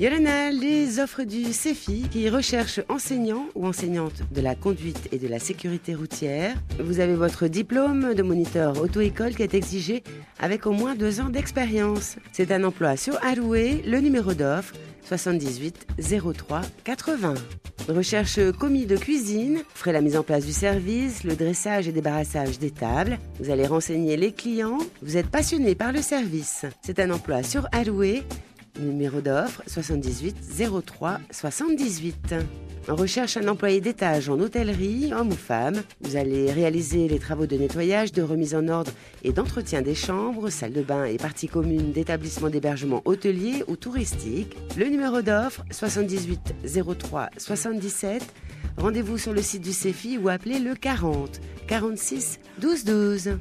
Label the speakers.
Speaker 1: Yolana, les offres du CEFI qui recherche enseignants ou enseignantes de la conduite et de la sécurité routière. Vous avez votre diplôme de moniteur auto-école qui est exigé avec au moins deux ans d'expérience. C'est un emploi sur Alloué, le numéro d'offre 78 03 80. Recherche commis de cuisine, ferez la mise en place du service, le dressage et débarrassage des tables. Vous allez renseigner les clients. Vous êtes passionné par le service. C'est un emploi sur Alloué, Numéro d'offre 78 03 78. On recherche un employé d'étage en hôtellerie, homme ou femme. Vous allez réaliser les travaux de nettoyage, de remise en ordre et d'entretien des chambres, salles de bain et parties communes d'établissements d'hébergement hôtelier ou touristique. Le numéro d'offre 78 03 77. Rendez-vous sur le site du CEFI ou appelez le 40 46 12 12.